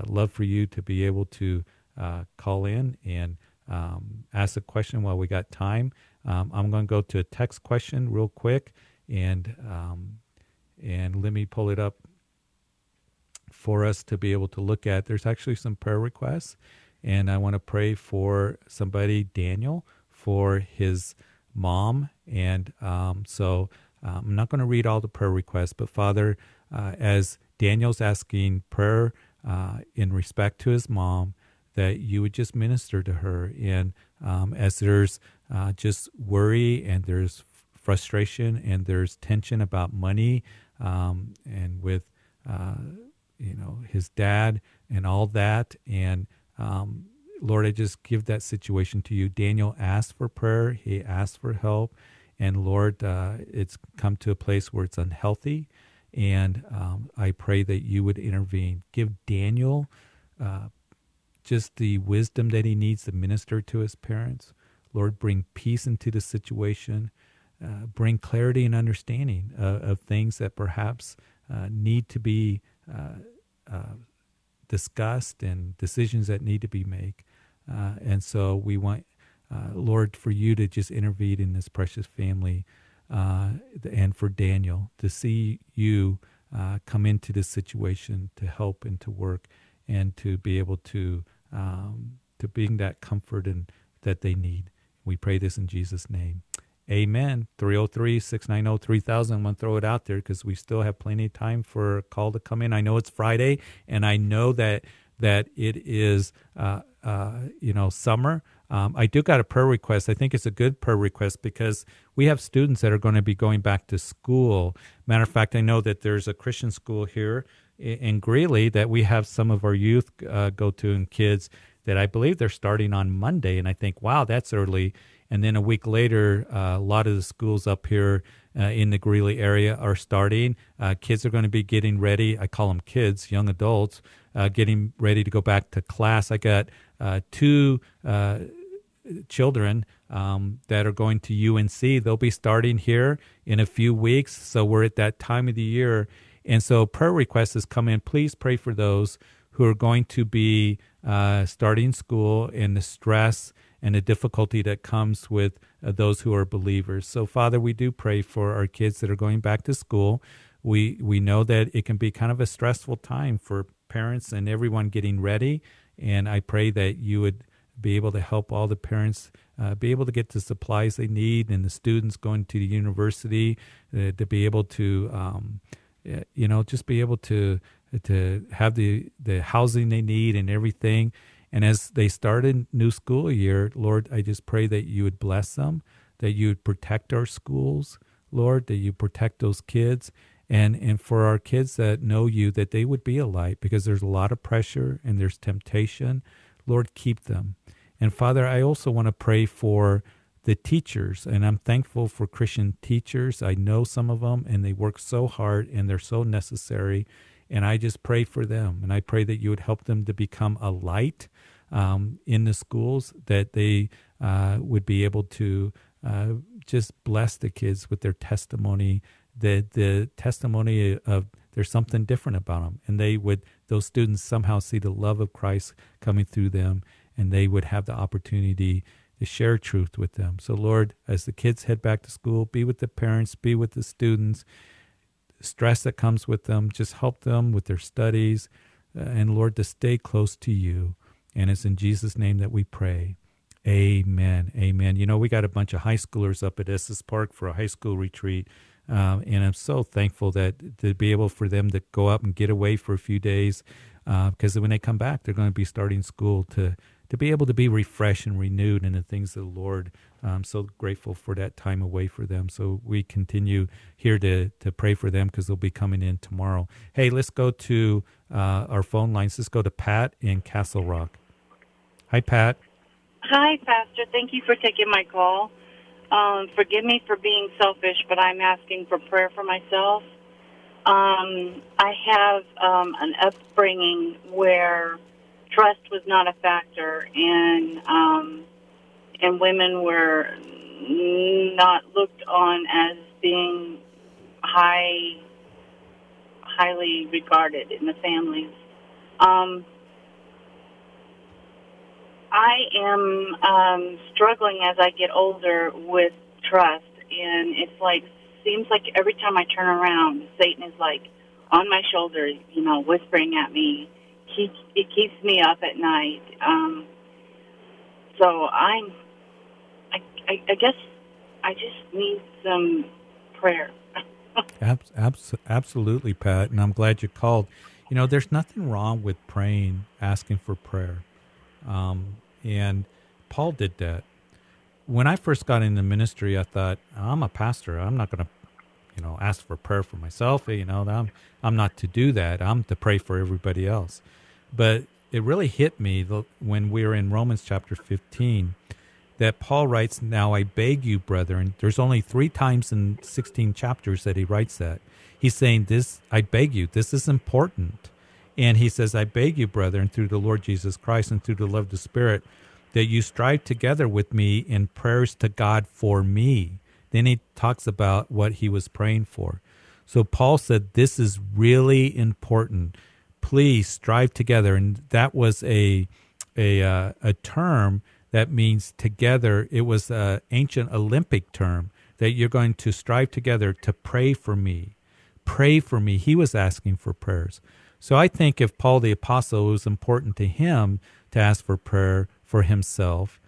love for you to be able to uh, call in and um, ask a question while we got time. Um, I'm going to go to a text question real quick, and um, and let me pull it up for us to be able to look at. There's actually some prayer requests, and I want to pray for somebody, Daniel, for his mom. And um, so um, I'm not going to read all the prayer requests, but Father, uh, as Daniel's asking prayer uh, in respect to his mom, that you would just minister to her. And um, as there's uh, just worry and there's frustration and there's tension about money um, and with uh, you know his dad and all that and um, lord i just give that situation to you. Daniel asked for prayer. He asked for help. And lord uh, it's come to a place where it's unhealthy and um, i pray that you would intervene. Give daniel uh, just the wisdom that he needs to minister to his parents. Lord bring peace into the situation. Uh, bring clarity and understanding uh, of things that perhaps uh, need to be uh, uh, discussed and decisions that need to be made. And so we want, Lord, for you to just intervene in this precious family and for Daniel to see you come into this situation to help and to work and to be able to um, to bring that comfort and that they need. We pray this in Jesus' name. Amen. 303 690 3000. I'm going to throw it out there because we still have plenty of time for a call to come in. I know it's Friday, and I know that that it is, uh, uh, you know, summer. Um, I do got a prayer request. I think it's a good prayer request because we have students that are going to be going back to school. Matter of fact, I know that there's a Christian school here in Greeley that we have some of our youth uh, go to and kids that I believe they're starting on Monday. And I think, wow, that's early. And then a week later, uh, a lot of the schools up here uh, in the Greeley area are starting. Uh, kids are going to be getting ready. I call them kids, young adults, uh, getting ready to go back to class. I got uh, two uh, children um, that are going to UNC. They'll be starting here in a few weeks. So we're at that time of the year. And so prayer requests has come in. Please pray for those who are going to be starting school and the stress and the difficulty that comes with uh, those who are believers. So, Father, we do pray for our kids that are going back to school. We we know that it can be kind of a stressful time for parents and everyone getting ready, and I pray that you would be able to help all the parents uh, be able to get the supplies they need, and the students going to the university uh, to be able to, um, you know, just be able to to have the the housing they need and everything. And as they start a new school year, Lord, I just pray that you would bless them, that you would protect our schools, Lord, that you protect those kids. And, and for our kids that know you, that they would be a light because there's a lot of pressure and there's temptation. Lord, keep them. And Father, I also want to pray for the teachers, and I'm thankful for Christian teachers. I know some of them, and they work so hard and they're so necessary. And I just pray for them, and I pray that you would help them to become a light um, in the schools, that they uh, would be able to uh, just bless the kids with their testimony, the the testimony of there's something different about them, and they would those students somehow see the love of Christ coming through them, and they would have the opportunity to share truth with them. So, Lord, as the kids head back to school, be with the parents, be with the students. Stress that comes with them, just help them with their studies, uh, and Lord, to stay close to you. And it's in Jesus' name that we pray. Amen. Amen. You know, we got a bunch of high schoolers up at Estes Park for a high school retreat. Um, and I'm so thankful that to be able for them to go up and get away for a few days, because uh, when they come back, they're going to be starting school to to be able to be refreshed and renewed in the things of the Lord. I'm so grateful for that time away for them. So we continue here to to pray for them because they'll be coming in tomorrow. Hey, let's go to uh, our phone lines. Let's go to Pat in Castle Rock. Hi, Pat. Hi, Pastor. Thank you for taking my call. Um, forgive me for being selfish, but I'm asking for prayer for myself. Um, I have um, an upbringing where trust was not a factor, and um, and women were not looked on as being high, highly regarded in the families. Um, I am um, struggling as I get older with trust, and it's like seems like every time I turn around, Satan is like on my shoulder, you know, whispering at me. He it keeps me up at night. Um, so I'm, I, I, I guess, I just need some prayer. abs- abs- absolutely, Pat, and I'm glad you called. You know, there's nothing wrong with praying, asking for prayer. Um, and Paul did that. When I first got into ministry, I thought, I'm a pastor. I'm not going to, you know, ask for prayer for myself. You know, I'm, I'm not to do that. I'm to pray for everybody else. But it really hit me when we were in Romans chapter 15 that Paul writes, Now I beg you, brethren. There's only three times in 16 chapters that he writes that. He's saying, This, I beg you, this is important. And he says, I beg you, brethren, through the Lord Jesus Christ and through the love of the Spirit, that you strive together with me in prayers to God for me. Then he talks about what he was praying for. So Paul said, This is really important. Please strive together. And that was a, a, uh, a term that means together. It was an ancient Olympic term that you're going to strive together to pray for me. Pray for me. He was asking for prayers. So I think if Paul the Apostle was important to him to ask for prayer for himself,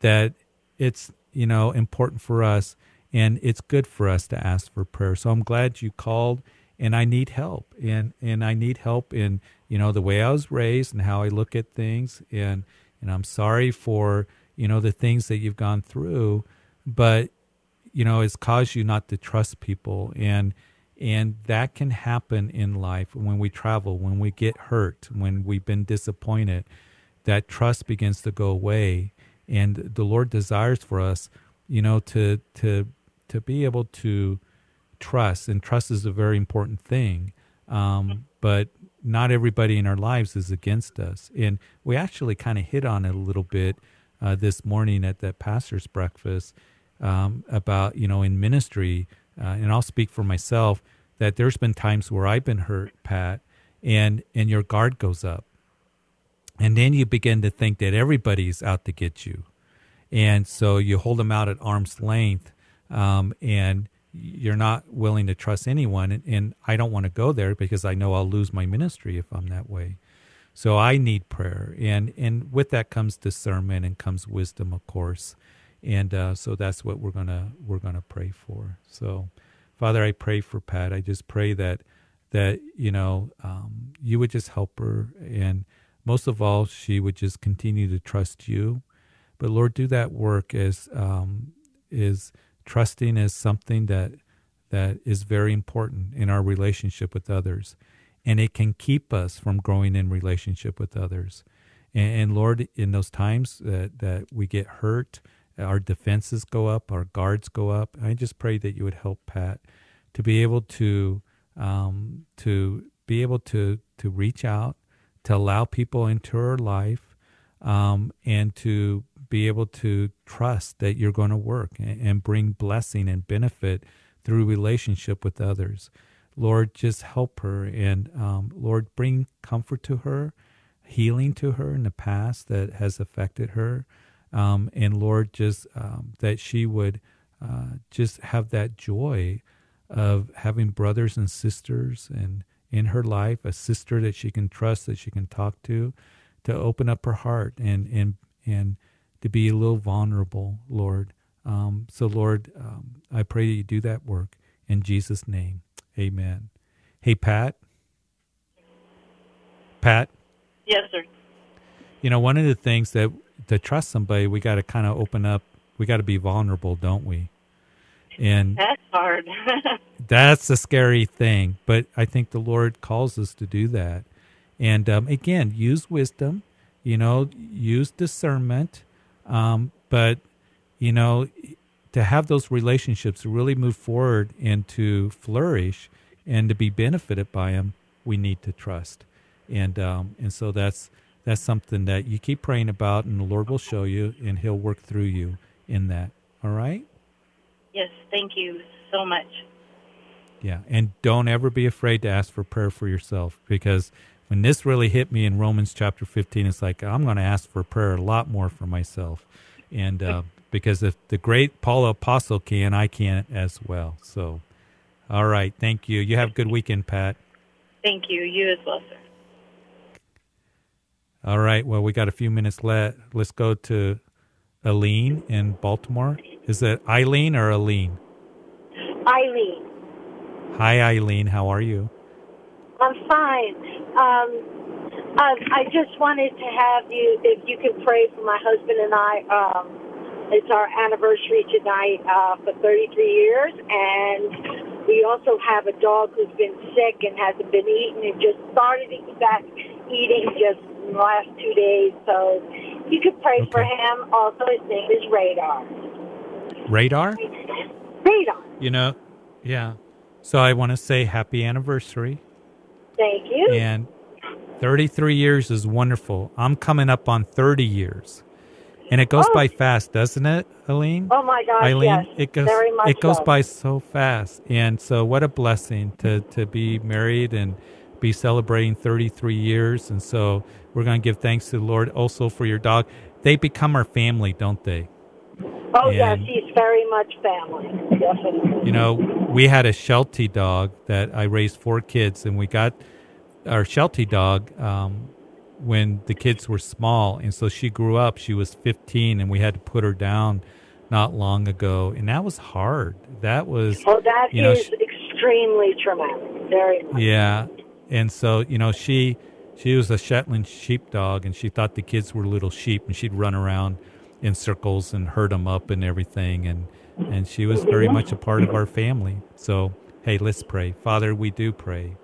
that it's you know important for us and it's good for us to ask for prayer. So I'm glad you called and I need help and and I need help in you know the way I was raised and how I look at things and and I'm sorry for you know the things that you've gone through but you know it's caused you not to trust people and and that can happen in life when we travel when we get hurt when we've been disappointed. That trust begins to go away. And the lord desires for us you know to to to be able to trust. And trust is a very important thing. Um, but not everybody in our lives is against us. And we actually kind of hit on it a little bit uh, this morning at that pastor's breakfast um, about you know in ministry, uh, and I'll speak for myself that there's been times where I've been hurt, Pat, and and your guard goes up, and then you begin to think that everybody's out to get you, and so you hold them out at arm's length, um, and you're not willing to trust anyone, and, and I don't want to go there because I know I'll lose my ministry if I'm that way. So I need prayer, and and with that comes discernment and comes wisdom, of course and uh, so that's what we're gonna we're gonna pray for. So, Father, I pray for Pat. I just pray that that you know um, you would just help her, and most of all, she would just continue to trust you. But Lord, do that work as um, is trusting as something that that is very important in our relationship with others, and it can keep us from growing in relationship with others. And, and Lord, in those times that that we get hurt our defenses go up, our guards go up. I just pray that you would help Pat to be able to um, to be able to to reach out, to allow people into her life, um, and to be able to trust that you're going to work and, and bring blessing and benefit through relationship with others. Lord, just help her and um, Lord, bring comfort to her, healing to her in the past that has affected her. Um, and Lord, just um, that she would uh, just have that joy of having brothers and sisters and in her life, a sister that she can trust, that she can talk to, to open up her heart and and and to be a little vulnerable, Lord. Um, so, Lord, um, I pray that you do that work in Jesus' name. Amen. Hey, Pat. Pat. Yes, sir. You know, one of the things that to trust somebody, we got to kind of open up. We got to be vulnerable, don't we? And that's hard. that's a scary thing, but I think the Lord calls us to do that. And um, again, use wisdom. You know, use discernment. Um, but you know, to have those relationships really move forward and to flourish and to be benefited by them, we need to trust. And um, and so that's that's something that you keep praying about, and the Lord will show you, and He'll work through you in that. All right? Yes, thank you so much. Yeah, and don't ever be afraid to ask for prayer for yourself because when this really hit me in Romans chapter 15, it's like I'm going to ask for prayer a lot more for myself. And uh, because if the great Paul Apostle can, I can as well. So, all right. Thank you. You have a good weekend, Pat. Thank you. You as well, sir. All right. Well, we got a few minutes left. Let's go to Aline in Baltimore. Is it Eileen or Aline? Eileen. Hi, Eileen. How are you? I'm fine. Um, uh, I just wanted to have you, if you could pray for my husband and I. Um, it's our anniversary tonight uh, for 33 years, and we also have a dog who's been sick and hasn't been eating and just started back eating just in the last two days. So you could pray okay. for him. Also, his name is Radar. Radar? Radar. You know, yeah. So I want to say happy anniversary. Thank you. And 33 years is wonderful. I'm coming up on 30 years. And it goes oh. by fast, doesn't it, Eileen? Oh my gosh, Eileen, yes. It goes Very much it goes so. by so fast. And so what a blessing to to be married and be celebrating 33 years. And so we're going to give thanks to the Lord also for your dog. They become our family, don't they? Oh, and, yes, he's very much family. Definitely. You know, we had a Sheltie dog that I raised four kids, and we got our Sheltie dog um, when the kids were small. And so she grew up. She was 15, and we had to put her down not long ago, and that was hard. That was oh, that you know, is she, extremely traumatic. Very much. Yeah, and so you know she she was a Shetland sheepdog, and she thought the kids were little sheep, and she'd run around in circles and herd them up and everything, and and she was very much a part of our family. So hey, let's pray, Father. We do pray.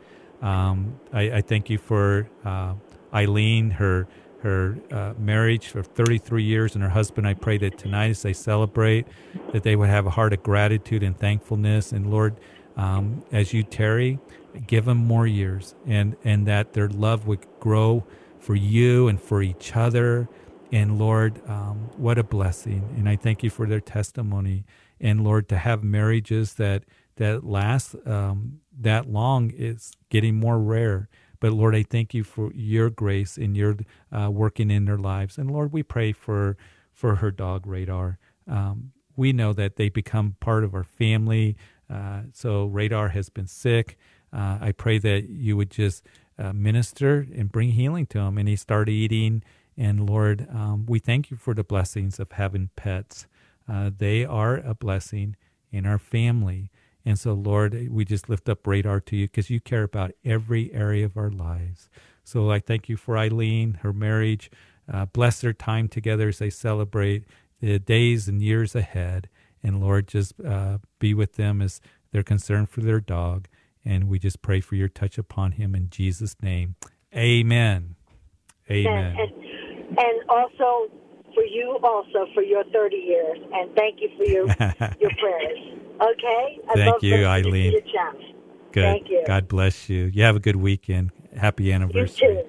Um, I, I, thank you for uh, Eileen, her her uh, marriage for 33 years, and her husband. I pray that tonight, as they celebrate, that they would have a heart of gratitude and thankfulness. And Lord, um, as you tarry, give them more years, and and that their love would grow for you and for each other. And Lord, um, what a blessing! And I thank you for their testimony. And Lord, to have marriages that that last um, that long is getting more rare. But Lord, I thank you for your grace and your uh, working in their lives. And Lord, we pray for for her dog Radar. Um, we know that they become part of our family. Uh, so Radar has been sick. Uh, I pray that you would just uh, minister and bring healing to him, and he started eating. And Lord, um, we thank you for the blessings of having pets. Uh, they are a blessing in our family. And so, Lord, we just lift up radar to you because you care about every area of our lives. So I thank you for Eileen, her marriage. Uh, bless their time together as they celebrate the days and years ahead. And Lord, just uh, be with them as they're concerned for their dog. And we just pray for your touch upon him in Jesus' name. Amen. Amen. And, and, and also for you also for your 30 years. And thank you for your, your prayers. Okay? I Thank you, Eileen. Good. Thank you. God bless you. You have a good weekend. Happy anniversary. You too.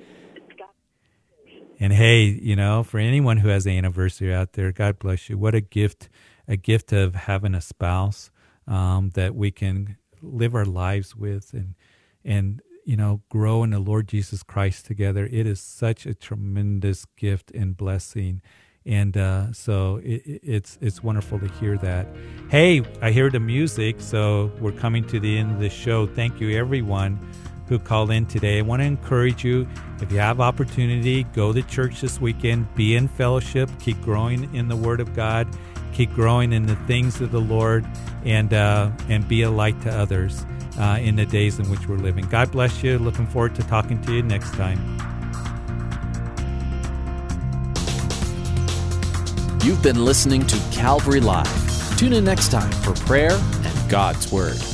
And hey, you know, for anyone who has an anniversary out there, God bless you. What a gift, a gift of having a spouse um, that we can live our lives with and and you know grow in the Lord Jesus Christ together. It is such a tremendous gift and blessing and uh, so it, it's it's wonderful to hear that. Hey, I hear the music, so we're coming to the end of the show. Thank you, everyone who called in today. I want to encourage you, if you have opportunity, go to church this weekend, be in fellowship, keep growing in the Word of God, keep growing in the things of the Lord, and uh, and be a light to others uh, in the days in which we're living. God bless you. Looking forward to talking to you next time. You've been listening to Calvary Live. Tune in next time for prayer and God's Word.